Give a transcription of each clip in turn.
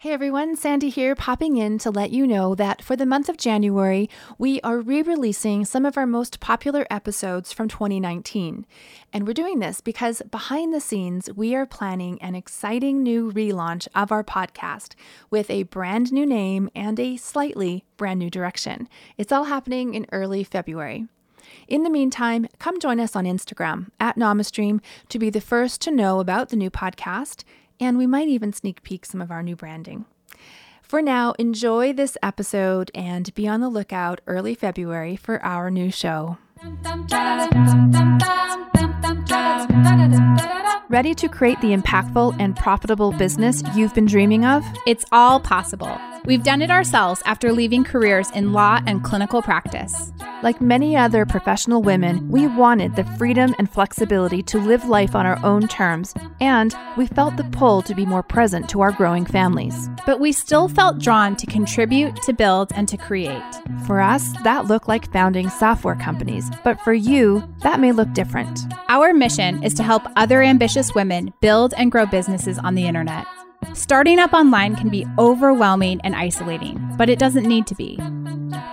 Hey everyone, Sandy here, popping in to let you know that for the month of January, we are re releasing some of our most popular episodes from 2019. And we're doing this because behind the scenes, we are planning an exciting new relaunch of our podcast with a brand new name and a slightly brand new direction. It's all happening in early February. In the meantime, come join us on Instagram at Namastream to be the first to know about the new podcast and we might even sneak peek some of our new branding. For now, enjoy this episode and be on the lookout early February for our new show. Ready to create the impactful and profitable business you've been dreaming of? It's all possible. We've done it ourselves after leaving careers in law and clinical practice. Like many other professional women, we wanted the freedom and flexibility to live life on our own terms, and we felt the pull to be more present to our growing families. But we still felt drawn to contribute, to build, and to create. For us, that looked like founding software companies, but for you, that may look different. Our mission is to help other ambitious women build and grow businesses on the internet. Starting up online can be overwhelming and isolating, but it doesn't need to be.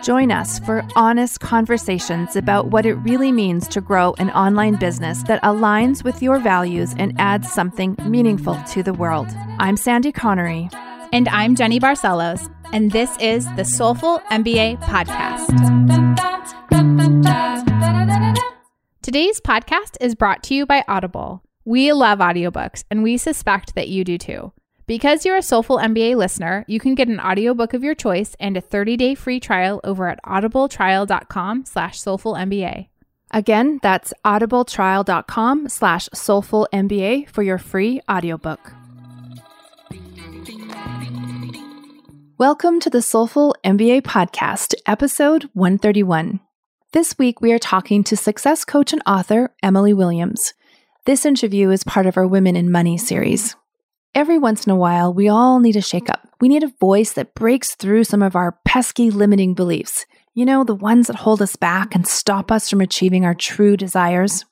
Join us for honest conversations about what it really means to grow an online business that aligns with your values and adds something meaningful to the world. I'm Sandy Connery. And I'm Jenny Barcelos, and this is the Soulful MBA Podcast. Today's podcast is brought to you by Audible. We love audiobooks, and we suspect that you do too. Because you're a Soulful MBA listener, you can get an audiobook of your choice and a 30-day free trial over at audibletrial.com slash soulfulmba. Again, that's audibletrial.com slash soulfulmba for your free audiobook. Welcome to the Soulful MBA Podcast, episode 131. This week, we are talking to success coach and author Emily Williams. This interview is part of our Women in Money series. Every once in a while, we all need a shakeup. We need a voice that breaks through some of our pesky limiting beliefs. You know, the ones that hold us back and stop us from achieving our true desires.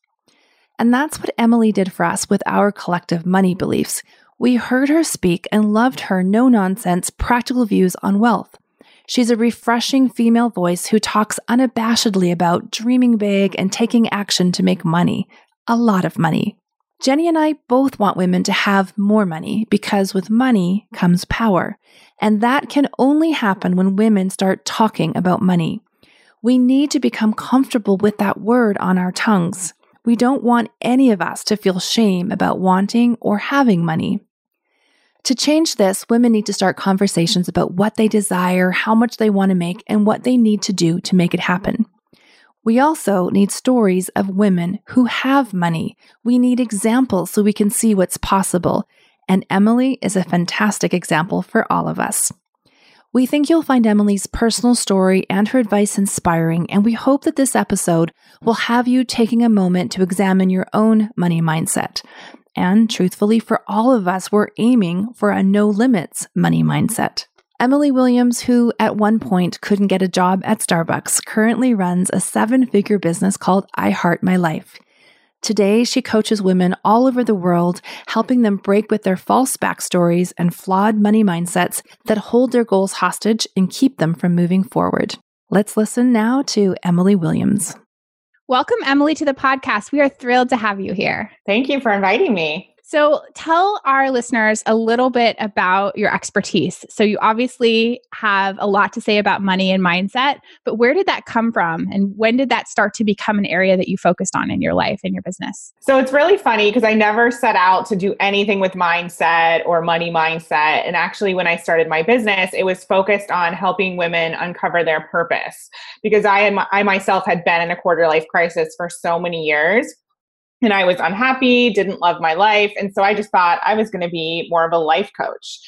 And that's what Emily did for us with our collective money beliefs. We heard her speak and loved her no nonsense, practical views on wealth. She's a refreshing female voice who talks unabashedly about dreaming big and taking action to make money. A lot of money. Jenny and I both want women to have more money because with money comes power. And that can only happen when women start talking about money. We need to become comfortable with that word on our tongues. We don't want any of us to feel shame about wanting or having money. To change this, women need to start conversations about what they desire, how much they want to make, and what they need to do to make it happen. We also need stories of women who have money. We need examples so we can see what's possible. And Emily is a fantastic example for all of us. We think you'll find Emily's personal story and her advice inspiring, and we hope that this episode will have you taking a moment to examine your own money mindset. And truthfully, for all of us, we're aiming for a no limits money mindset. Emily Williams, who at one point couldn't get a job at Starbucks, currently runs a seven figure business called I Heart My Life. Today, she coaches women all over the world, helping them break with their false backstories and flawed money mindsets that hold their goals hostage and keep them from moving forward. Let's listen now to Emily Williams. Welcome, Emily, to the podcast. We are thrilled to have you here. Thank you for inviting me. So, tell our listeners a little bit about your expertise. So, you obviously have a lot to say about money and mindset, but where did that come from? And when did that start to become an area that you focused on in your life and your business? So, it's really funny because I never set out to do anything with mindset or money mindset. And actually, when I started my business, it was focused on helping women uncover their purpose because I, had, I myself had been in a quarter life crisis for so many years and I was unhappy, didn't love my life. And so I just thought I was going to be more of a life coach.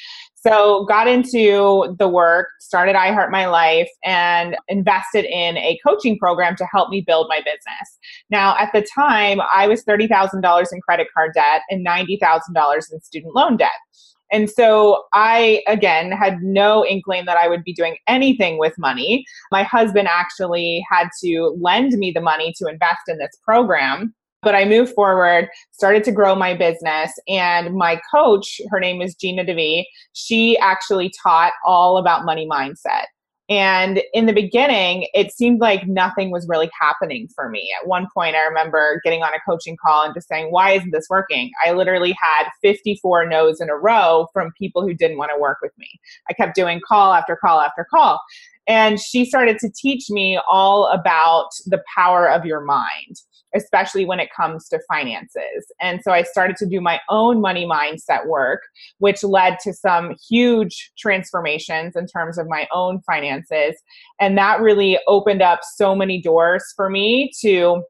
So got into the work, started I Heart My Life, and invested in a coaching program to help me build my business. Now, at the time, I was $30,000 in credit card debt and $90,000 in student loan debt. And so I, again, had no inkling that I would be doing anything with money. My husband actually had to lend me the money to invest in this program But I moved forward, started to grow my business, and my coach, her name is Gina DeVee, she actually taught all about money mindset. And in the beginning, it seemed like nothing was really happening for me. At one point, I remember getting on a coaching call and just saying, Why isn't this working? I literally had 54 no's in a row from people who didn't want to work with me. I kept doing call after call after call. And she started to teach me all about the power of your mind especially when it comes to finances. And so I started to do my own money mindset work, which led to some huge transformations in terms of my own finances. And that really opened up so many doors for me to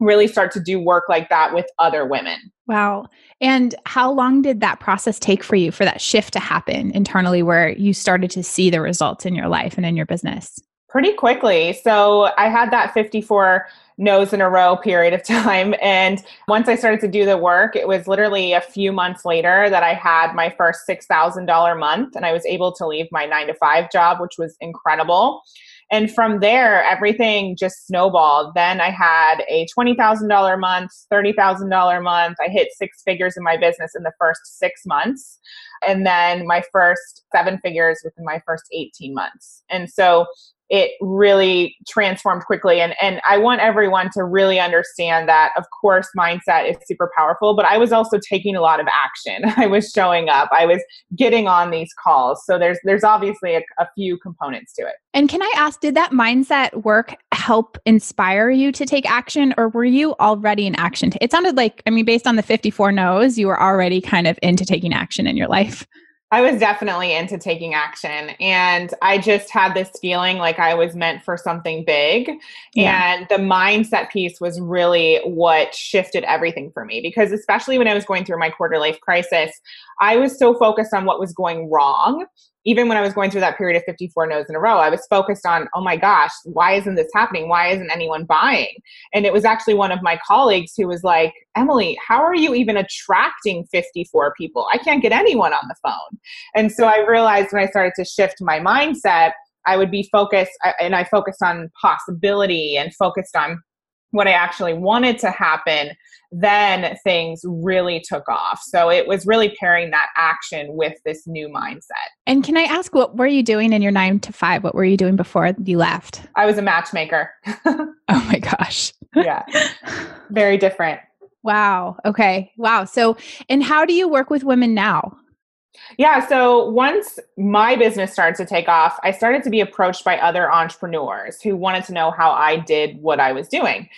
really start to do work like that with other women. Wow. And how long did that process take for you for that shift to happen internally where you started to see the results in your life and in your business? Pretty quickly. So I had that 54 no's in a row period of time. And once I started to do the work, it was literally a few months later that I had my first $6,000 month and I was able to leave my nine to five job, which was incredible. And from there, everything just snowballed. Then I had a $20,000 month, $30,000 month. I hit six figures in my business in the first six months. And then my first seven figures within my first 18 months. And so it really transformed quickly. And, and I want everyone to really understand that, of course, mindset is super powerful, but I was also taking a lot of action. I was showing up, I was getting on these calls. So there's, there's obviously a, a few components to it. And can I ask, did that mindset work help inspire you to take action, or were you already in action? It sounded like, I mean, based on the 54 no's, you were already kind of into taking action in your life. I was definitely into taking action. And I just had this feeling like I was meant for something big. Yeah. And the mindset piece was really what shifted everything for me. Because, especially when I was going through my quarter life crisis, I was so focused on what was going wrong even when I was going through that period of 54 no's in a row, I was focused on, oh my gosh, why isn't this happening? Why isn't anyone buying? And it was actually one of my colleagues who was like, Emily, how are you even attracting 54 people? I can't get anyone on the phone. And so I realized when I started to shift my mindset, I would be focused, and I focused on possibility and focused on what I actually wanted to happen, then things really took off. So it was really pairing that action with this new mindset. And can I ask, what were you doing in your nine to five? What were you doing before you left? I was a matchmaker. oh my gosh. yeah. Very different. Wow. Okay. Wow. So, and how do you work with women now? Yeah, so once my business started to take off, I started to be approached by other entrepreneurs who wanted to know how I did what I was doing.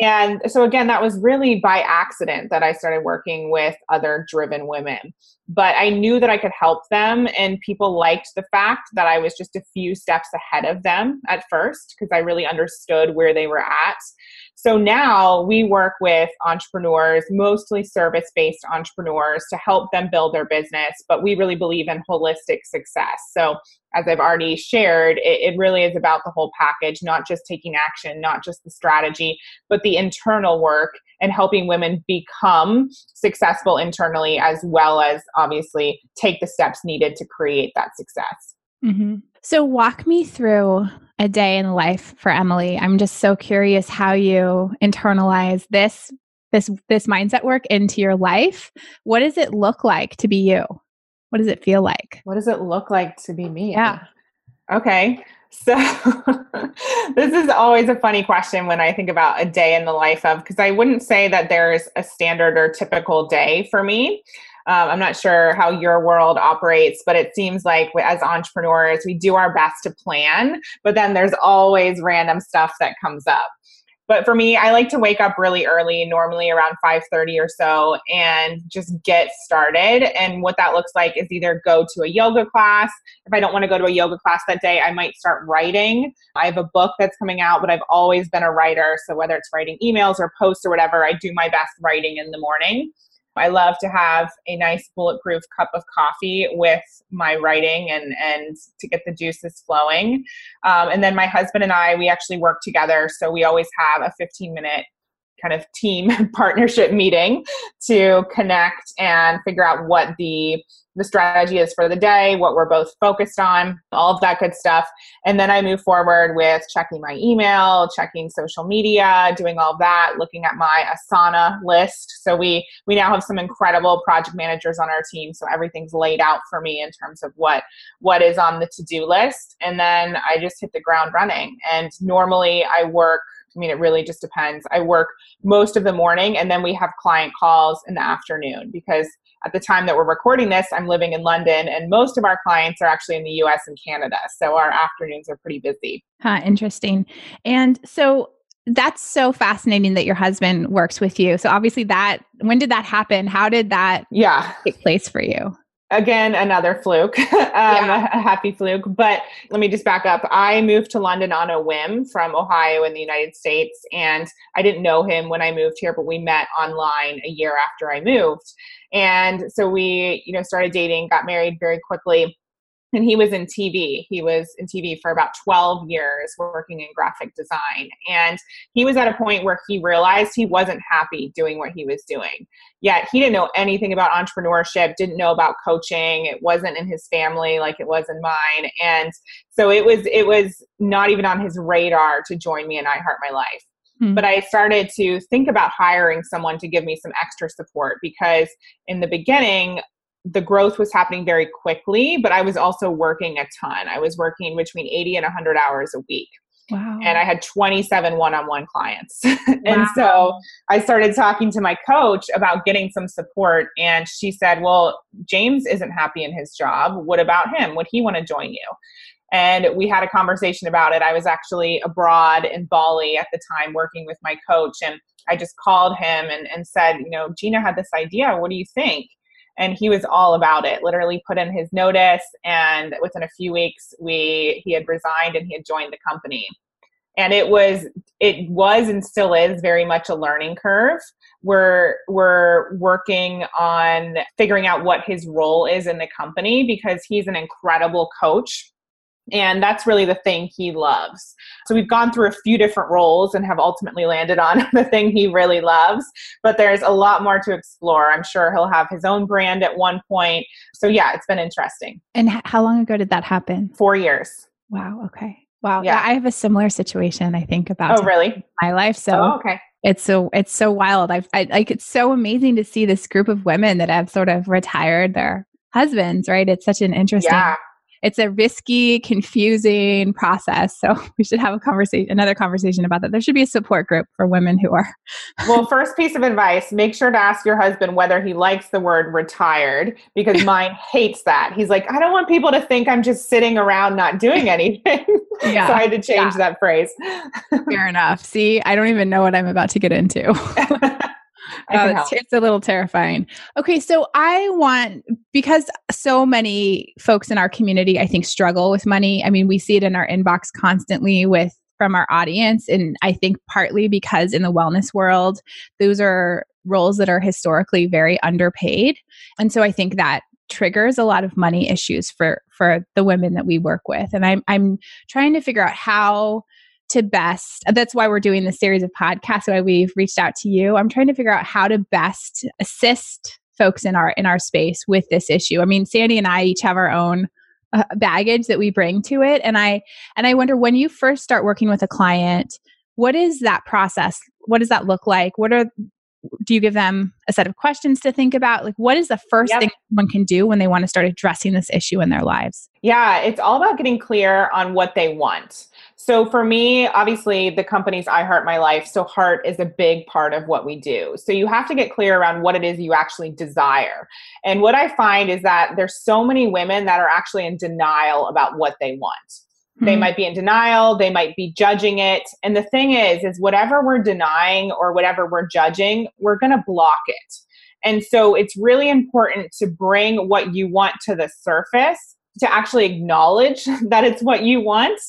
And so, again, that was really by accident that I started working with other driven women. But I knew that I could help them, and people liked the fact that I was just a few steps ahead of them at first because I really understood where they were at. So now we work with entrepreneurs, mostly service based entrepreneurs, to help them build their business. But we really believe in holistic success. So, as I've already shared, it, it, really is about the whole package, not just taking action, not just the strategy, but the internal work and helping women become successful internally, as well as obviously take the steps needed to create that success. Mm-hmm. So, walk me through a day in life for Emily. I'm just so curious how you internalize this this this mindset work into your life. What does it look like to be you? What does it feel like? What does it look like to be me? Yeah. Okay. So this is always a funny question when I think about a day in the life of because I wouldn't say that there's a standard or typical day for me. Um, I'm not sure how your world operates, but it seems like as entrepreneurs, we do our best to plan, but then there's always random stuff that comes up. But for me, I like to wake up really early, normally around 5:30 or so, and just get started. And what that looks like is either go to a yoga class. If I don't want to go to a yoga class that day, I might start writing. I have a book that's coming out, but I've always been a writer. So whether it's writing emails or posts or whatever, I do my best writing in the morning. I love to have a nice bulletproof cup of coffee with my writing and and to get the juices flowing. Um, and then my husband and I, we actually work together, so we always have a 15 minute kind of team partnership meeting to connect and figure out what the the strategy is for the day, what we're both focused on, all of that good stuff. And then I move forward with checking my email, checking social media, doing all that, looking at my Asana list. So we we now have some incredible project managers on our team, so everything's laid out for me in terms of what what is on the to-do list. And then I just hit the ground running. And normally I work I mean, it really just depends. I work most of the morning and then we have client calls in the afternoon because at the time that we're recording this, I'm living in London, and most of our clients are actually in the US and Canada. So our afternoons are pretty busy. Huh, interesting. And so that's so fascinating that your husband works with you. So obviously that when did that happen? How did that yeah take place for you? Again another fluke um, yeah. a happy fluke but let me just back up. I moved to london on a whim from ohio in the united states and i didn't know him when i moved here but we met online a year after i moved. And so we you know started dating got married very quickly and he was in TV. He was in TV for about 12 years working in graphic design. And he was at a point where he realized he wasn't happy doing what he was doing. Yet he didn't know anything about entrepreneurship, didn't know about coaching. It wasn't in his family like it was in mine. And so it was it was not even on his radar to join me in I Heart My Life. Hmm. But I started to think about hiring someone to give me some extra support because in the beginning, the growth was happening very quickly, but I was also working a ton. I was working between 80 and 100 hours a week. Wow. And I had 27 one on one clients. and wow. so I started talking to my coach about getting some support. And she said, Well, James isn't happy in his job. What about him? Would he want to join you? And we had a conversation about it. I was actually abroad in Bali at the time working with my coach. And I just called him and, and said, You know, Gina had this idea. What do you think? And he was all about it literally put in his notice and within a few weeks we he had resigned and he had joined the company. And it was it was and still is very much a learning curve. We're we're working on figuring out what his role is in the company because he's an incredible coach and that's really the thing he loves. So we've gone through a few different roles and have ultimately landed on the thing he really loves. But there's a lot more to explore. I'm sure he'll have his own brand at one point. So yeah, it's been interesting. And h- how long ago did that happen? Four years. Wow. Okay. Wow. Yeah. yeah I have a similar situation. I think about. Oh, really? My life. So. Oh, okay. It's so it's so wild. I've I, like it's so amazing to see this group of women that have sort of retired their husbands. Right? It's such an interesting yeah it's a risky, confusing process. So we should have a conversation, another conversation about that. There should be a support group for women who are. well, first piece of advice: make sure to ask your husband whether he likes the word retired, because mine hates that. He's like, I don't want people to think I'm just sitting around not doing anything. Yeah. so I had to change yeah. that phrase. Fair enough. See, I don't even know what I'm about to get into. Uh, it's, it's, a little terrifying. Okay, so I want because so many folks in our community, I think, struggle with money. I mean, we see it in our inbox constantly with from our audience, and I think partly because in the wellness world, those are roles that are historically very underpaid, and so I think that triggers a lot of money issues for for the women that we work with, and I'm I'm trying to figure out how to best that's why we're doing this series of podcasts why we've reached out to you. I'm trying to figure out how to best assist folks in our in our space with this issue. I mean sandy and i each have our own uh, baggage that we bring to it. And i and i wonder when you first start working with a client what is that process? What does that look like? What are do you give them a set of questions to think about? Like what is the first yep. thing one can do when they want to start addressing this issue in their lives? Yeah it's all about getting clear on what they want so for me, obviously, the company's I Heart My Life. So heart is a big part of what we do. So you have to get clear around what it is you actually desire. And what I find is that there's so many women that are actually in denial about what they want. They hmm. might be in denial, they might be judging it. And the thing is, is whatever we're denying or whatever we're judging, we're going to block it. And so it's really important to bring what you want to the surface to actually acknowledge that it's what you want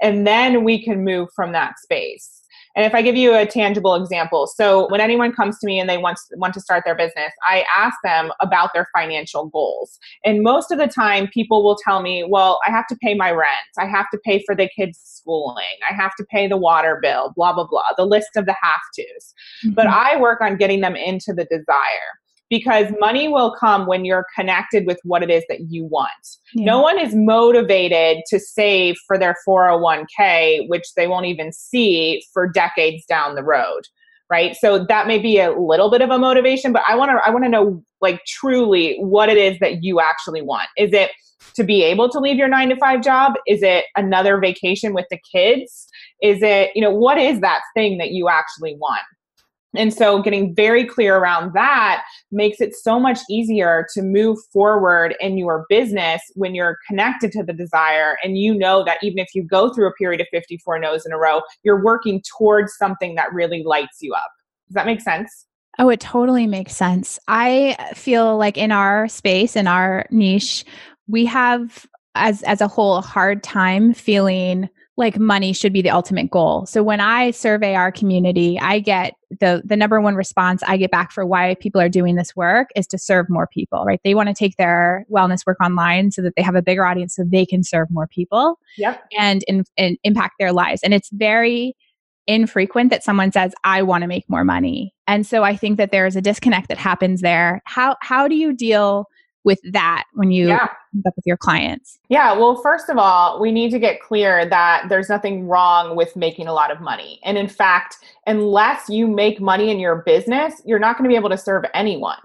and then we can move from that space And if I give you a tangible example, so when anyone comes to me and they want, want to start their business, I ask them about their financial goals. And most of the time, people will tell me, well, I have to pay my rent, I have to pay for the kids' schooling, I have to pay the water bill, blah, blah, blah, the list of the have tos. Mm-hmm. But I work on getting them into the desire because money will come when you're connected with what it is that you want. Yeah. No one is motivated to save for their 401k, which they won't even see for decades down the road. Right. So that may be a little bit of a motivation, but I want to, I want to know like truly what it is that you actually want. Is it to be able to leave your nine to five job? Is it another vacation with the kids? Is it, you know, what is that thing that you actually want? And so getting very clear around that makes it so much easier to move forward in your business when you're connected to the desire and you know that even if you go through a period of 54 no's in a row, you're working towards something that really lights you up. Does that make sense? Oh, it totally makes sense. I feel like in our space, in our niche, we have as as a whole a hard time feeling like money should be the ultimate goal. So when I survey our community, I get the the number one response I get back for why people are doing this work is to serve more people, right? They want to take their wellness work online so that they have a bigger audience so they can serve more people yep. and, in, and impact their lives. And it's very infrequent that someone says I want to make more money. And so I think that there is a disconnect that happens there. How how do you deal with that when you yeah. up with your clients? Yeah, well, first of all, we need to get clear that there's nothing wrong with making a lot of money. And in fact, unless you make money in your business, you're not going to be able to serve anyone.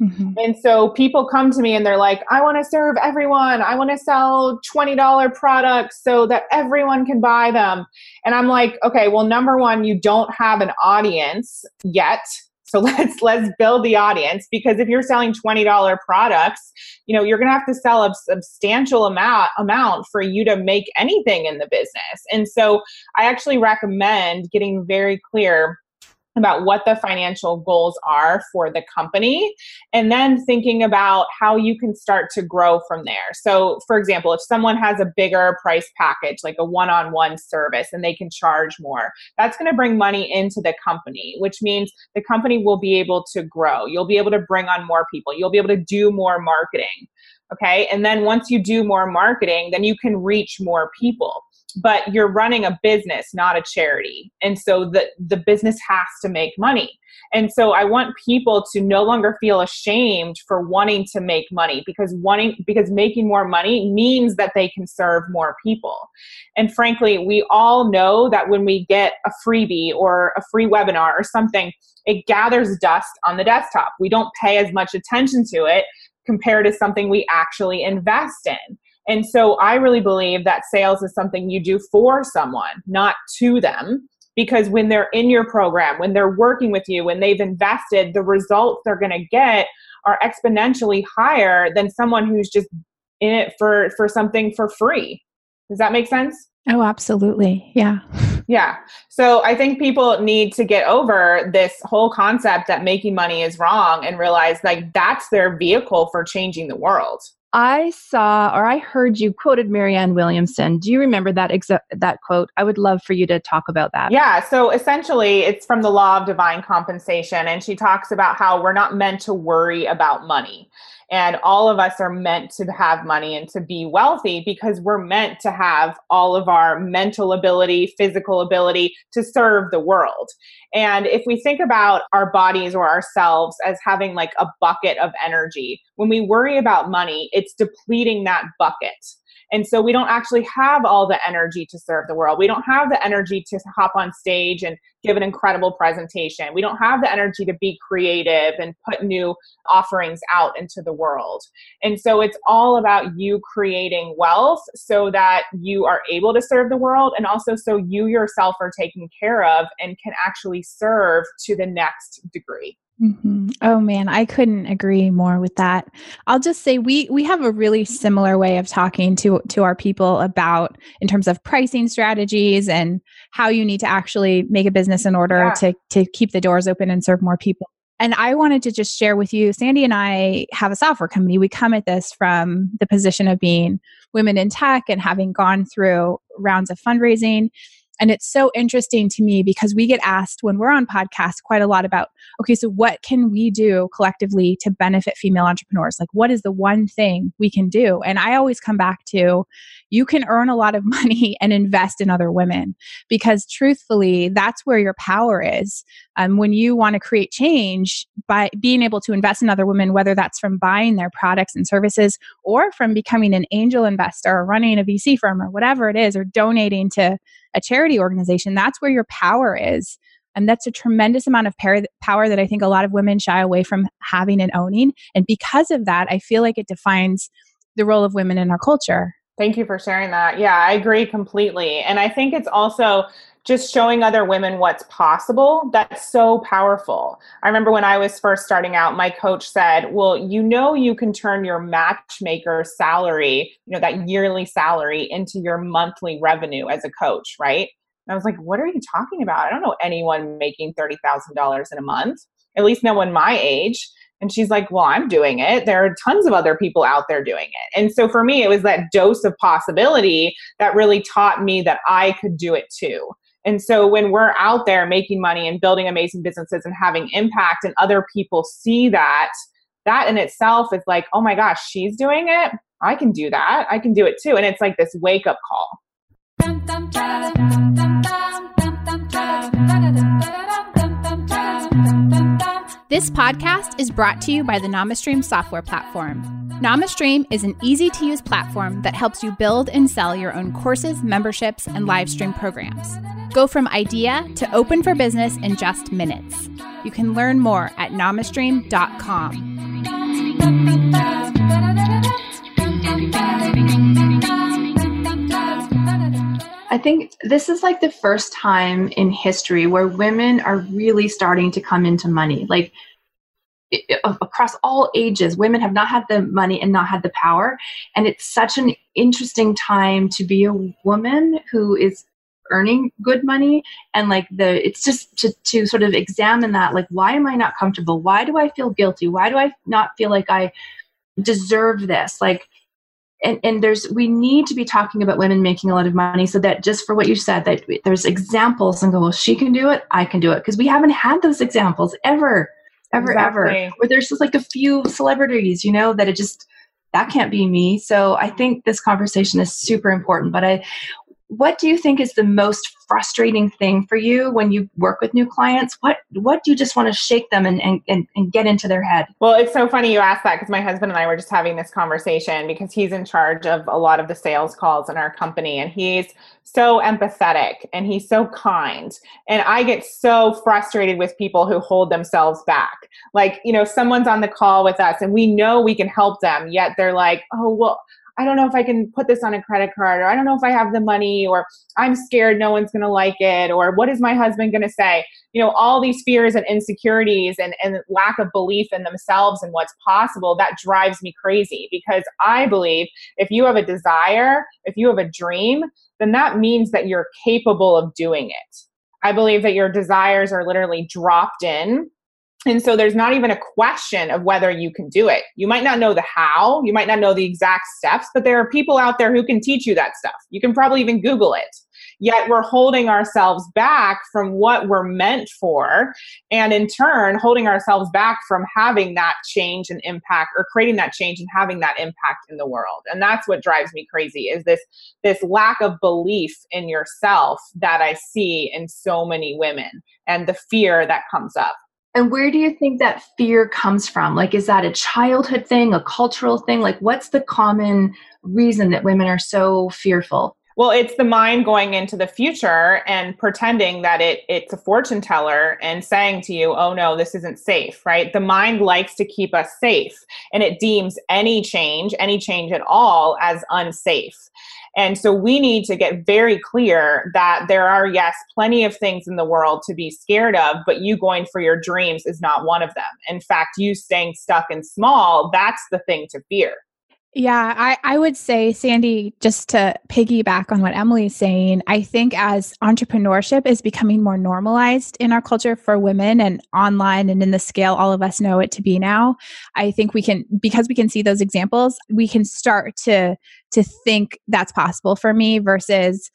Mm-hmm. And so people come to me and they're like, I want to serve everyone. I want to sell $20 products so that everyone can buy them. And I'm like, okay, well, number one, you don't have an audience yet. So let's let's build the audience because if you're selling $20 products, you know, you're going to have to sell a substantial amount amount for you to make anything in the business. And so I actually recommend getting very clear about what the financial goals are for the company and then thinking about how you can start to grow from there. So, for example, if someone has a bigger price package, like a one on one service, and they can charge more, that's going to bring money into the company, which means the company will be able to grow. You'll be able to bring on more people, you'll be able to do more marketing. Okay. And then once you do more marketing, then you can reach more people but you're running a business not a charity. And so the the business has to make money. And so i want people to no longer feel ashamed for wanting to make money because wanting because making more money means that they can serve more people. And frankly we all know that when we get a freebie or a free webinar or something it gathers dust on the desktop. We don't pay as much attention to it compared to something we actually invest in and so I really believe that sales is something you do for someone, not to them. Because when they're in your program, when they're working with you, when they've invested, the results they're going to get are exponentially higher than someone who's just in it for for something for free. Does that make sense? Oh, absolutely. Yeah. Yeah. So I think people need to get over this whole concept that making money is wrong and realize like that's their vehicle for changing the world. I saw or I heard you quoted Marianne Williamson. Do you remember that exa- that quote? I would love for you to talk about that. Yeah, so essentially it's from the law of divine compensation and she talks about how we're not meant to worry about money. And all of us are meant to have money and to be wealthy because we're meant to have all of our mental ability, physical ability to serve the world. And if we think about our bodies or ourselves as having like a bucket of energy, when we worry about money, it's depleting that bucket. And so we don't actually have all the energy to serve the world. We don't have the energy to hop on stage and give an incredible presentation. We don't have the energy to be creative and put new offerings out into the world. And so it's all about you creating wealth so that you are able to serve the world and also so you yourself are taken care of and can actually serve to the next degree. Mm-hmm. Oh man, I couldn't agree more with that. I'll just say we we have a really similar way of talking to to our people about in terms of pricing strategies and how you need to actually make a business in order yeah. to to keep the doors open and serve more people. And I wanted to just share with you, Sandy and I have a software company. We come at this from the position of being women in tech and having gone through rounds of fundraising And it's so interesting to me because we get asked when we're on podcasts quite a lot about, okay, so what can we do collectively to benefit female entrepreneurs? Like, what is the one thing we can do? And I always come back to, you can earn a lot of money and invest in other women because truthfully, that's where your power is. Um, when you want to create change by being able to invest in other women, whether that's from buying their products and services or from becoming an angel investor or running a VC firm or whatever it is, or donating to a charity organization, that's where your power is. And that's a tremendous amount of power that I think a lot of women shy away from having and owning. And because of that, I feel like it defines the role of women in our culture. Thank you for sharing that. Yeah, I agree completely. And I think it's also just showing other women what's possible that's so powerful i remember when i was first starting out my coach said well you know you can turn your matchmaker salary you know that yearly salary into your monthly revenue as a coach right and i was like what are you talking about i don't know anyone making $30000 in a month at least no one my age and she's like, Well, I'm doing it. There are tons of other people out there doing it. And so for me, it was that dose of possibility that really taught me that I could do it too. And so when we're out there making money and building amazing businesses and having impact, and other people see that, that in itself is like, oh my gosh, she's doing it. I can do that. I can do it too. And it's like this wake up call. This podcast is brought to you by the NamaStream software platform. NamaStream is an easy to use platform that helps you build and sell your own courses, memberships, and live stream programs. Go from idea to open for business in just minutes. You can learn more at namastream.com. I think this is like the first time in history where women are really starting to come into money. Like across all ages, women have not had the money and not had the power. And it's such an interesting time to be a woman who is earning good money and like the it's just to, to sort of examine that like why am i not comfortable why do i feel guilty why do i not feel like i deserve this like and, and there's we need to be talking about women making a lot of money so that just for what you said that there's examples and go well she can do it i can do it. Because we haven't had those examples ever ever exactly. ever where there's just like a few celebrities you know that it just that can't be me. So i think this conversation is super important but i what do you think is the most frustrating thing for you when you work with new clients? What what do you just want to shake them and, and, and, and get into their head? Well it's so funny you asked that because my husband and i were just having this conversation because he's in charge of a lot of the sales calls in our company and he's so empathetic and he's so kind. And i get so frustrated with people who hold themselves back. Like you know someone's on the call with us and we know we can help them yet they're like oh well I don't know if I can put this on a credit card, or I don't know if I have the money, or I'm scared no one's going to like it, or what is my husband going to say? You know, all these fears and insecurities and, and lack of belief in themselves and what's possible, that drives me crazy because I believe if you have a desire, if you have a dream, then that means that you're capable of doing it. I believe that your desires are literally dropped in and so there's not even a question of whether you can do it. You might not know the how, you might not know the exact steps, but there are people out there who can teach you that stuff. You can probably even Google it. Yet we're holding ourselves back from what we're meant for, and in turn, holding ourselves back from having that change and impact or creating that change and having that impact in the world. And that's what drives me crazy is this this lack of belief in yourself that I see in so many women and the fear that comes up. And where do you think that fear comes from? Like, is that a childhood thing, a cultural thing? Like, what's the common reason that women are so fearful? Well, it's the mind going into the future and pretending that it it's a fortune teller and saying to you, "Oh no, this isn't safe." Right? The mind likes to keep us safe, and it deems any change, any change at all as unsafe. And so we need to get very clear that there are, yes, plenty of things in the world to be scared of, but you going for your dreams is not one of them. In fact, you staying stuck and small, that's the thing to fear. Yeah, I, I would say, Sandy, just to piggyback on what Emily's saying, I think as entrepreneurship is becoming more normalized in our culture for women and online and in the scale all of us know it to be now, I think we can, because we can see those examples, we can start to to think that's possible for me versus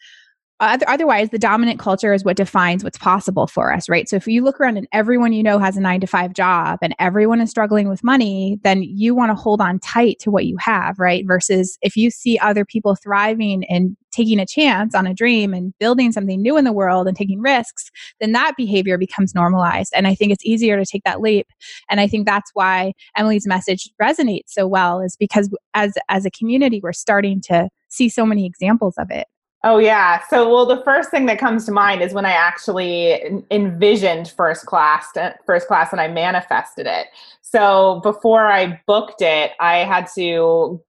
otherwise the dominant culture is what defines what's possible for us right? So if you look around and everyone you know has a 9 to 5 job and everyone is struggling with money then you want to hold on tight to what you have right? Versus if you see other people thriving and taking a chance on a dream and building something new in the world and taking risks then that behavior becomes normalized. And i think it's easier to take that leap. And i think that's why emily's message resonates so well is because as as a community we're starting to see so many examples of it Oh yeah. So well the first thing that comes to mind is when I actually envisioned first class uh, first class and I manifested it. So before I booked it, I had to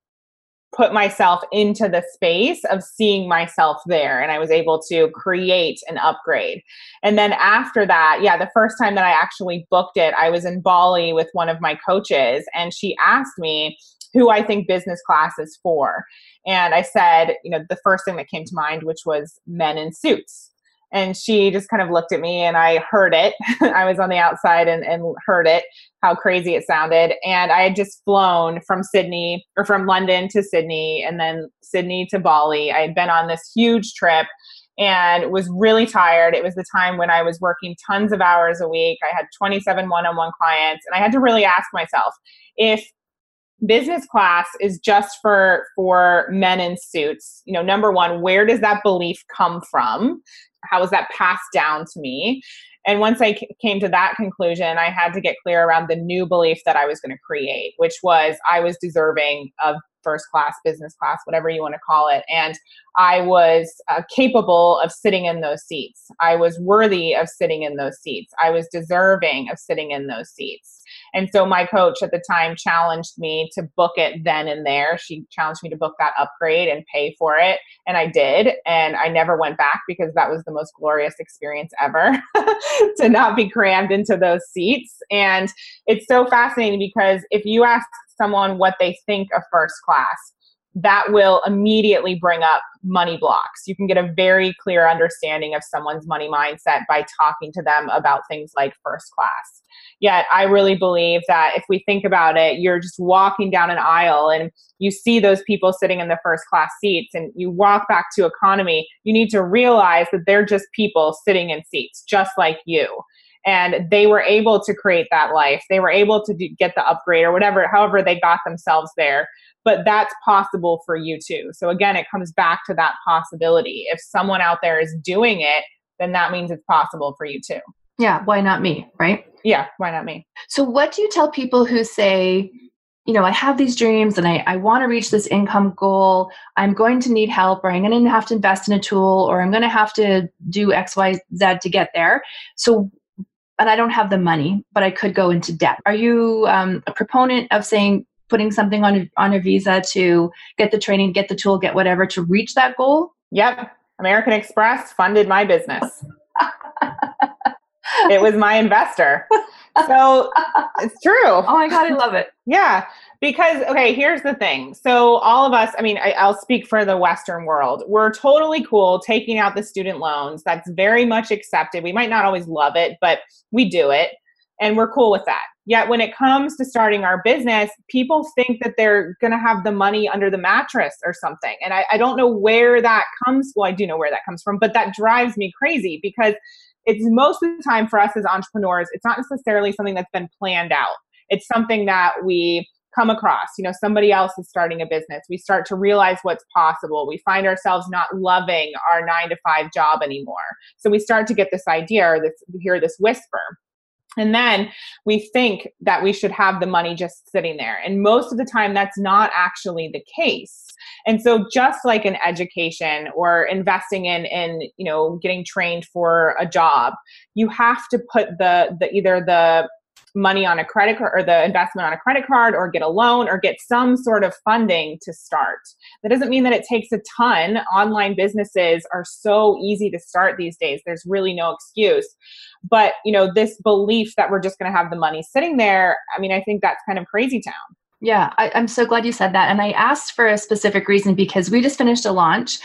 put myself into the space of seeing myself there and I was able to create an upgrade. And then after that, yeah, the first time that I actually booked it, I was in Bali with one of my coaches and she asked me who I think business class is for. And I said, you know, the first thing that came to mind, which was men in suits. And she just kind of looked at me and I heard it. I was on the outside and, and heard it, how crazy it sounded. And I had just flown from Sydney or from London to Sydney and then Sydney to Bali. I had been on this huge trip and was really tired. It was the time when I was working tons of hours a week. I had 27 one on one clients. And I had to really ask myself if business class is just for for men in suits. You know number one where does that belief come from? How is that passed down to me? And once I c- came to that conclusion i had to get clear around the new belief that i was going to create which was i was deserving of first class business class whatever you want to call it. And i was uh, capable of sitting in those seats. I was worthy of sitting in those seats. I was deserving of sitting in those seats and so my coach at the time challenged me to book it then and there. She challenged me to book that upgrade and pay for it. And I did. And I never went back because that was the most glorious experience ever to not be crammed into those seats. And it's so fascinating because if you ask someone what they think of first class, that will immediately bring up money blocks. You can get a very clear understanding of someone's money mindset by talking to them about things like first class. Yet I really believe that if we think about it, you're just walking down an aisle and you see those people sitting in the first class seats and you walk back to economy, you need to realize that they're just people sitting in seats just like you and they were able to create that life they were able to do, get the upgrade or whatever however they got themselves there but that's possible for you too so again it comes back to that possibility if someone out there is doing it then that means it's possible for you too yeah why not me right yeah, why not me? So, what do you tell people who say, you know, I have these dreams and I, I want to reach this income goal. I'm going to need help, or I'm going to have to invest in a tool, or I'm going to have to do X, Y, Z to get there. So, and I don't have the money, but I could go into debt. Are you um, a proponent of saying putting something on a, on a visa to get the training, get the tool, get whatever to reach that goal? Yep. American Express funded my business. it was my investor. So it's true. Oh my God, I love it. Yeah. Because, okay, here's the thing. So, all of us, I mean, I, I'll speak for the Western world. We're totally cool taking out the student loans. That's very much accepted. We might not always love it, but we do it and we're cool with that. Yet when it comes to starting our business, people think that they're going to have the money under the mattress or something. And I, I, don't know where that comes. Well, I do know where that comes from, but that drives me crazy because it's most of the time for us as entrepreneurs, it's not necessarily something that's been planned out. It's something that we come across. You know, somebody else is starting a business. We start to realize what's possible. We find ourselves not loving our nine to five job anymore. So we start to get this idea or this, hear this whisper. And then we think that we should have the money just sitting there. And most of the time, that's not actually the case. And so just like an education or investing in in you know getting trained for a job, you have to put the the either the money on a credit card or the investment on a credit card or get a loan or get some sort of funding to start. That doesn't mean that it takes a ton. Online businesses are so easy to start these days. There's really no excuse. But, you know, this belief that we're just going to have the money sitting there, I mean, I think that's kind of crazy town. Yeah, I, am so glad you said that. And I asked for a specific reason because we just finished a launch.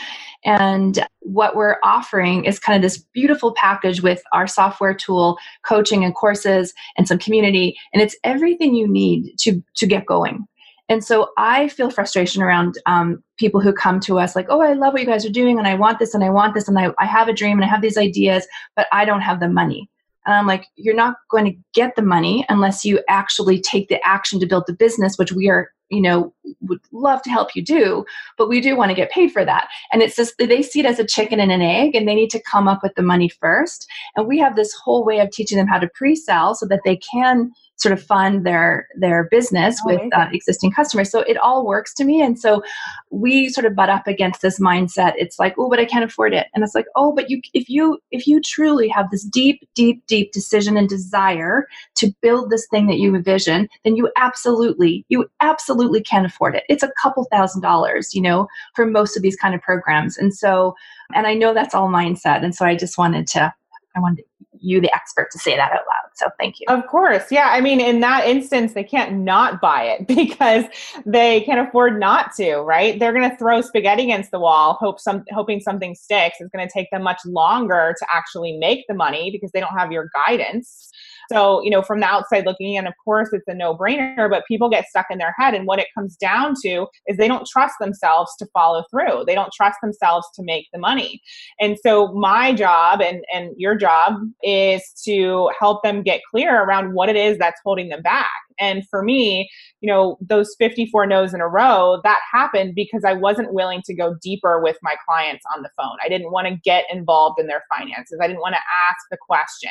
And what we're offering is kind of this beautiful package with our software tool, coaching and courses, and some community. And it's everything you need to, to get going. And so I feel frustration around um, people who come to us like, oh, I love what you guys are doing, and I want this, and I want this, and I, I have a dream, and I have these ideas, but I don't have the money. And I'm like, you're not going to get the money unless you actually take the action to build the business, which we are, you know, would love to help you do, but we do want to get paid for that. And it's just, they see it as a chicken and an egg, and they need to come up with the money first. And we have this whole way of teaching them how to pre sell so that they can sort of fund their their business oh, with uh, existing customers. So it all works to me, and so we sort of butt up against this mindset. It's like, oh, but I can't afford it, and it's like, oh, but you if you if you truly have this deep, deep, deep decision and desire to build this thing that you envision, then you absolutely you absolutely can afford it. It's a couple thousand dollars, you know, for most of these kind of programs, and so and I know that's all mindset, and so I just wanted to I wanted you, the expert, to say that out loud. So thank you. Of course. Yeah. I mean, in that instance, they can't not buy it because they can afford not to, right? They're going to throw spaghetti against the wall, hope some, hoping something sticks. It's going to take them much longer to actually make the money because they don't have your guidance. So, you know, from the outside looking in, of course, it's a no brainer, but people get stuck in their head. And what it comes down to is they don't trust themselves to follow through. They don't trust themselves to make the money. And so, my job and, and your job is to help them get clear around what it is that's holding them back. And for me, you know, those 54 no's in a row, that happened because I wasn't willing to go deeper with my clients on the phone. I didn't want to get involved in their finances. I didn't want to ask the question.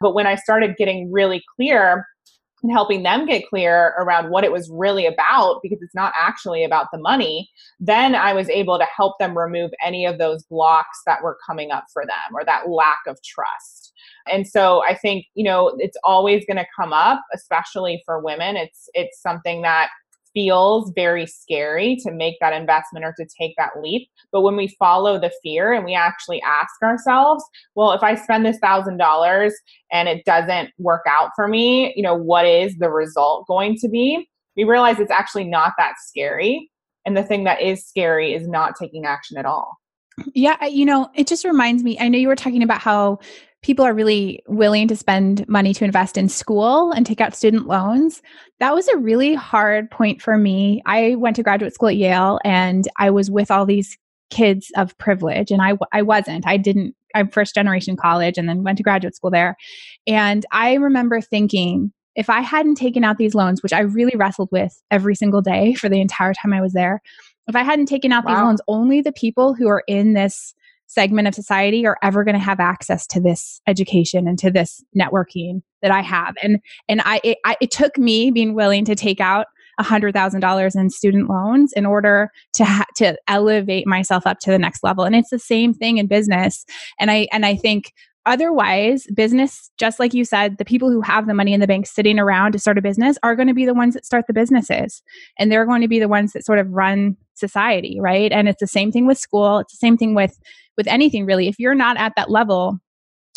But when I started getting really clear, and helping them get clear around what it was really about because it's not actually about the money, then I was able to help them remove any of those blocks that were coming up for them or that lack of trust. And so I think, you know, it's always going to come up, especially for women. It's it's something that feels very scary to make that investment or to take that leap. But when we follow the fear and we actually ask ourselves, well, if I spend this thousand dollars and it doesn't work out for me, you know, what is the result going to be? We realize it's actually not that scary. And the thing that is scary is not taking action at all. Yeah, you know, it just reminds me. I know you were talking about how people are really willing to spend money to invest in school and take out student loans. That was a really hard point for me. I went to graduate school at Yale and I was with all these kids of privilege and I I wasn't. I didn't I'm first generation college and then went to graduate school there. And I remember thinking if I hadn't taken out these loans, which I really wrestled with every single day for the entire time I was there, if I hadn't taken out wow. these loans, only the people who are in this segment of society are ever going to have access to this education and to this networking that I have. And and I it, I, it took me being willing to take out a hundred thousand dollars in student loans in order to ha- to elevate myself up to the next level. And it's the same thing in business. And I and I think otherwise business just like you said the people who have the money in the bank sitting around to start a business are going to be the ones that start the businesses and they're going to be the ones that sort of run society right and it's the same thing with school it's the same thing with with anything really if you're not at that level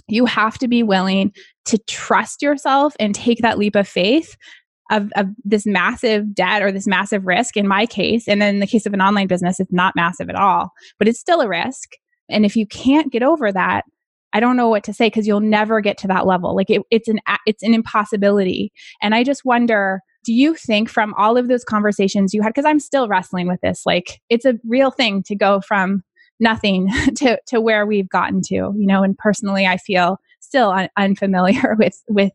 you have to be willing to trust yourself and take that leap of faith of, of this massive debt or this massive risk in my case and then in the case of an online business it's not massive at all but it's still a risk and if you can't get over that I don't know what to say because you'll never get to that level. Like it, it's an it's an impossibility. And I just wonder, do you think from all of those conversations you had because I'm still wrestling with this, like it's a real thing to go from nothing to to where we've gotten to, you know, and personally I feel still un- unfamiliar with with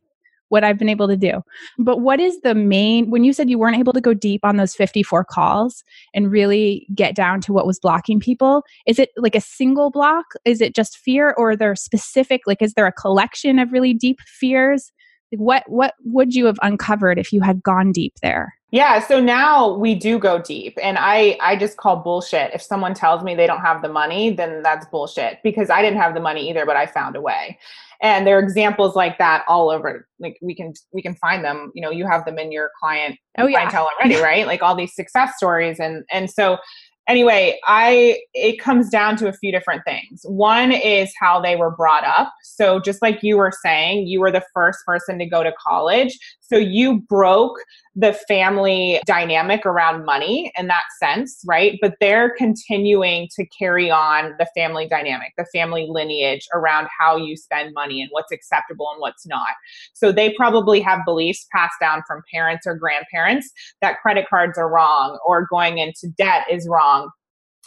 what I've been able to do. But what is the main, when you said you weren't able to go deep on those 54 calls and really get down to what was blocking people, is it like a single block? Is it just fear or are there specific, like, is there a collection of really deep fears? Like what, what would you have uncovered if you had gone deep there? Yeah, so now we do go deep and I I just call bullshit. If someone tells me they don't have the money, then that's bullshit because I didn't have the money either, but I found a way. And there are examples like that all over like we can we can find them. You know you have them in your client oh, yeah. clientele already right? Like all these success stories and and so anyway i it comes down to a few different things. One is how they were brought up. So just like you were saying you were the first person to go to college So you broke the family dynamic around money in that sense, right? But they're continuing to carry on the family dynamic, the family lineage around how you spend money and what's acceptable and what's not. So they probably have beliefs passed down from parents or grandparents that credit cards are wrong or going into debt is wrong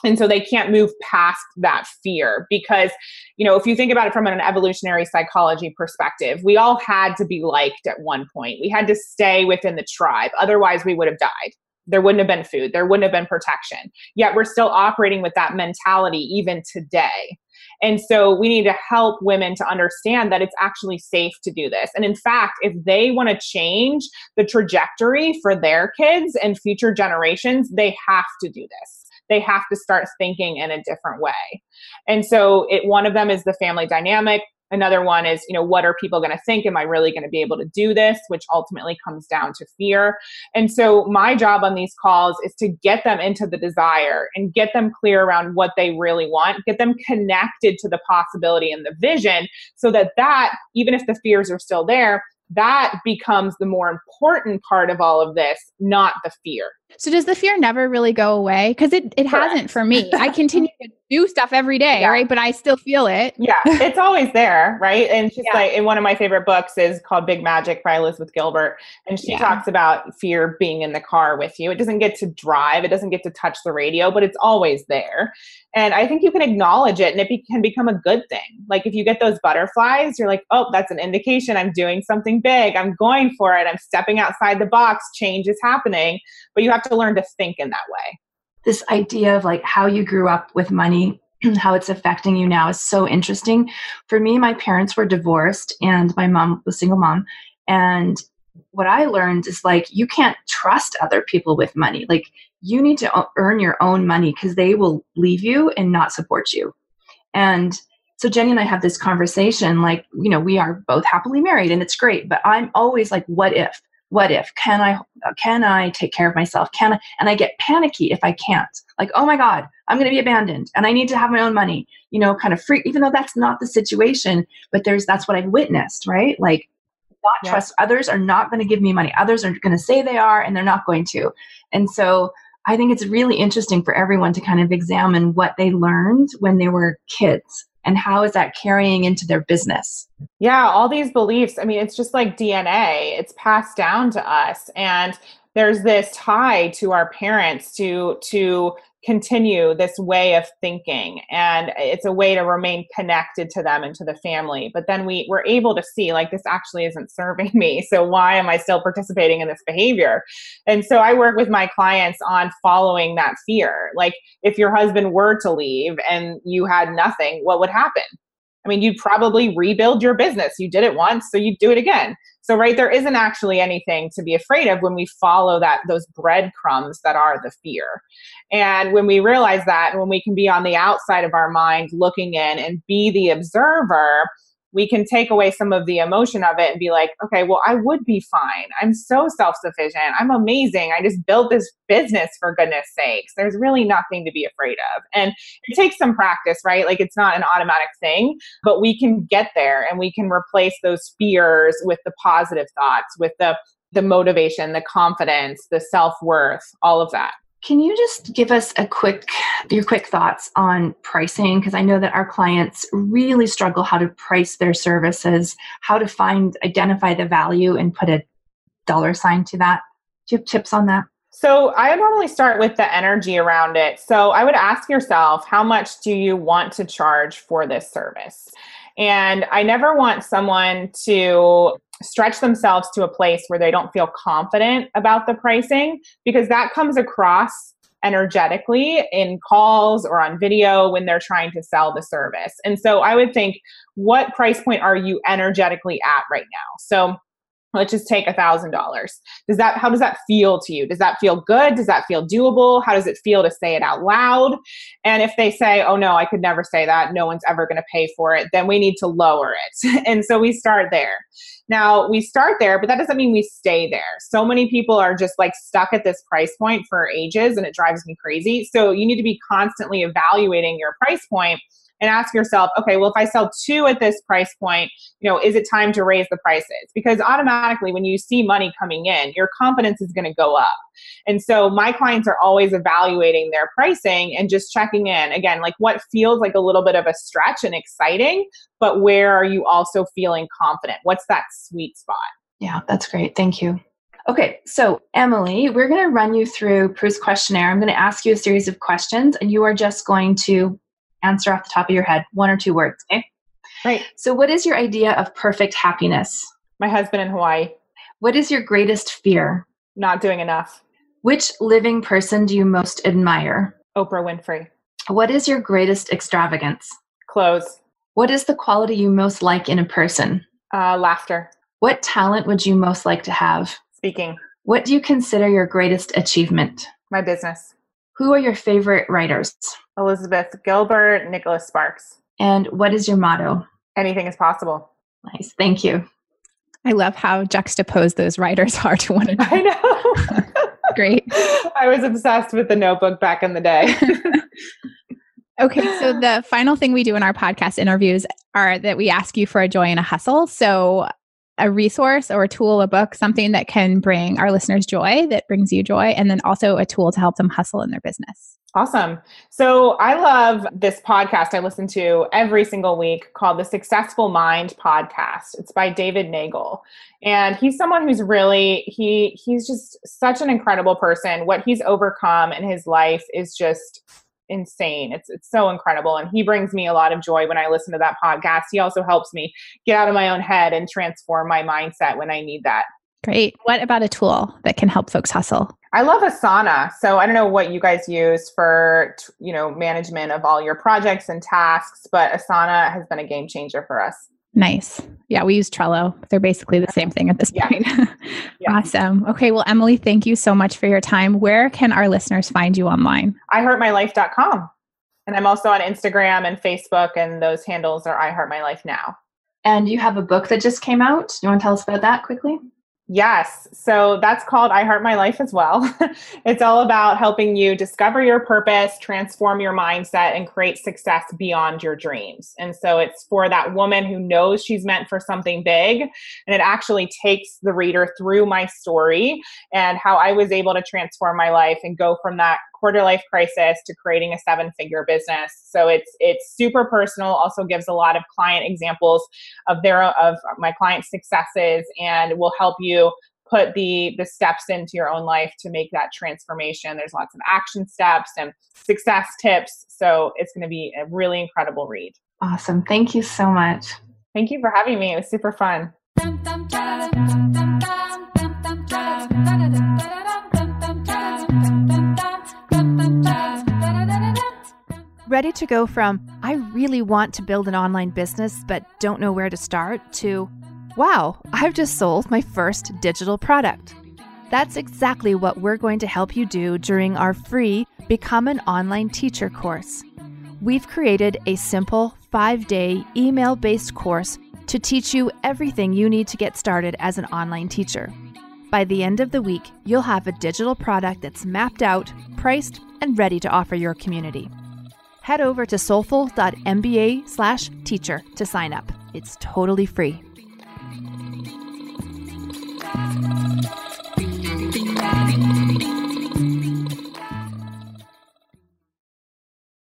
and so they can't move past that fear because you know if you think about it from an evolutionary psychology perspective we all had to be liked at one point. We had to stay within the tribe. Otherwise we would have died. There wouldn't have been food. There wouldn't have been protection. Yet we're still operating with that mentality even today. And so we need to help women to understand that it's actually safe to do this. And in fact, if they want to change the trajectory for their kids and future generations, they have to do this they have to start thinking in a different way. And so it one of them is the family dynamic. Another one is, you know, what are people going to think? Am I really going to be able to do this? Which ultimately comes down to fear. And so my job on these calls is to get them into the desire and get them clear around what they really want, get them connected to the possibility and the vision so that that, even if the fears are still there, that becomes the more important part of all of this, not the fear. So does the fear never really go away? Because it, it hasn't for me. I continue to do stuff every day, yeah. right? But I still feel it. Yeah, it's always there, right? And she's yeah. like in one of my favorite books is called Big Magic by Elizabeth Gilbert. And she yeah. talks about fear being in the car with you. It doesn't get to drive, it doesn't get to touch the radio, but it's always there. And I think you can acknowledge it and it be- can become a good thing. Like if you get those butterflies, you're like, oh, that's an indication I'm doing something big. I'm going for it. I'm stepping outside the box. Change is happening. But you have to learn to think in that way. This idea of like how you grew up with money how it's affecting you now is so interesting. For me, my parents were divorced and my mom was single mom. And what I learned is like you can't trust other people with money. Like you need to earn your own money because they will leave you and not support you. And so Jenny and I have this conversation like, you know, we are both happily married and it's great, but I'm always like, what if? What if? Can I can I take care of myself? Can I and I get panicky if I can't. Like, oh my God, I'm gonna be abandoned and I need to have my own money, you know, kind of free, even though that's not the situation, but there's that's what I've witnessed, right? Like not yeah. trust others are not going to give me money others are going to say they are and they're not going to and so I think it's really interesting for everyone to kind of examine what they learned when they were kids and how is that carrying into their business. Yeah, all these beliefs. I mean, it's just like DNA, it's passed down to us. And there's this tie to our parents to to continue this way of thinking and it's a way to remain connected to them and to the family but then we were able to see like this actually isn't serving me so why am i still participating in this behavior and so i work with my clients on following that fear like if your husband were to leave and you had nothing what would happen I mean, you'd probably rebuild your business. You did it once, so you'd do it again. So, right, there isn't actually anything to be afraid of when we follow that those breadcrumbs that are the fear. And when we realize that, and when we can be on the outside of our mind looking in and be the observer, we can take away some of the emotion of it and be like, okay, well, I would be fine. I'm so self sufficient. I'm amazing. I just built this business for goodness sakes. There's really nothing to be afraid of. And it takes some practice, right? Like it's not an automatic thing, but we can get there and we can replace those fears with the positive thoughts, with the the motivation, the confidence, the self worth, all of that. Can you just give us a quick your quick thoughts on pricing because I know that our clients really struggle how to price their services, how to find identify the value and put a dollar sign to that. Do you have tips on that? So I normally start with the energy around it. So I would ask yourself, how much do you want to charge for this service? And I never want someone to stretch themselves to a place where they don't feel confident about the pricing because that comes across energetically in calls or on video when they're trying to sell the service. And so I would think, what price point are you energetically at right now? So let's just take a thousand dollars. Does that how does that feel to you? Does that feel good? Does that feel doable? How does it feel to say it out loud? And if they say oh no i could never say that. No one's ever going to pay for it then we need to lower it. And so we start there. Now we start there but that doesn't mean we stay there. So many people are just like stuck at this price point for ages and it drives me crazy. So you need to be constantly evaluating your price point and ask yourself, okay, well, if I sell two at this price point, you know, is it time to raise the prices? Because automatically, when you see money coming in, your confidence is going to go up. And so my clients are always evaluating their pricing and just checking in again, like what feels like a little bit of a stretch and exciting, but where are you also feeling confident? What's that sweet spot? Yeah, that's great. Thank you. Okay, so Emily, we're going to run you through Proust questionnaire. I'm going to ask you a series of questions, and you are just going to answer off the top of your head one or two words. Okay. Right. So, what is your idea of perfect happiness? My husband in Hawaii. What is your greatest fear? Not doing enough. Which living person do you most admire? Oprah Winfrey. What is your greatest extravagance? Clothes. What is the quality you most like in a person? Uh, laughter. What talent would you most like to have? Speaking. What do you consider your greatest achievement? My business. Who are your favorite writers? Elizabeth Gilbert, Nicholas Sparks. And what is your motto? Anything is possible. Nice. Thank you. I love how juxtaposed those writers are to one another. I know. Great. I was obsessed with the notebook back in the day. okay, so the final thing we do in our podcast interviews are that we ask you for a joy and a hustle. So a resource or a tool, a book, something that can bring our listeners joy, that brings you joy, and then also a tool to help them hustle in their business. Awesome. So I love this podcast I listen to every single week called the Successful Mind podcast. It's by David Nagel. And he's someone who's really he he's just such an incredible person. What he's overcome in his life is just insane. It's it's so incredible and he brings me a lot of joy when I listen to that podcast. He also helps me get out of my own head and transform my mindset when I need that. Great. What about a tool that can help folks hustle? I love Asana. So I don't know what you guys use for, you know, management of all your projects and tasks, but Asana has been a game changer for us. Nice. Yeah, we use Trello. They're basically the same thing at this Yeah. point. Yeah. Awesome. Okay, well, Emily, thank you so much for your time. Where can our listeners find you online? iHeartMyLife.com. And I'm also on Instagram and Facebook, and those handles are iHeartMyLife now. And you have a book that just came out. You want to tell us about that quickly? Yes. So that's called I Heart My Life as well. it's all about helping you discover your purpose, transform your mindset, and create success beyond your dreams. And so it's for that woman who knows she's meant for something big. And it actually takes the reader through my story and how I was able to transform my life and go from that quarter life crisis to creating a seven figure business. So it's it's super personal, also gives a lot of client examples of their of my client successes and will help you put the the steps into your own life to make that transformation there's lots of action steps and success tips so it's going to be a really incredible read Awesome. Thank you so much. thank you for having me it was super fun Ready to go from, I really want to build an online business but don't know where to start, to, wow, I've just sold my first digital product. That's exactly what we're going to help you do during our free Become an Online Teacher course. We've created a simple five day email based course to teach you everything you need to get started as an online teacher. By the end of the week, you'll have a digital product that's mapped out, priced, and ready to offer your community head over to soulful.mba slash teacher to sign up. It's totally free.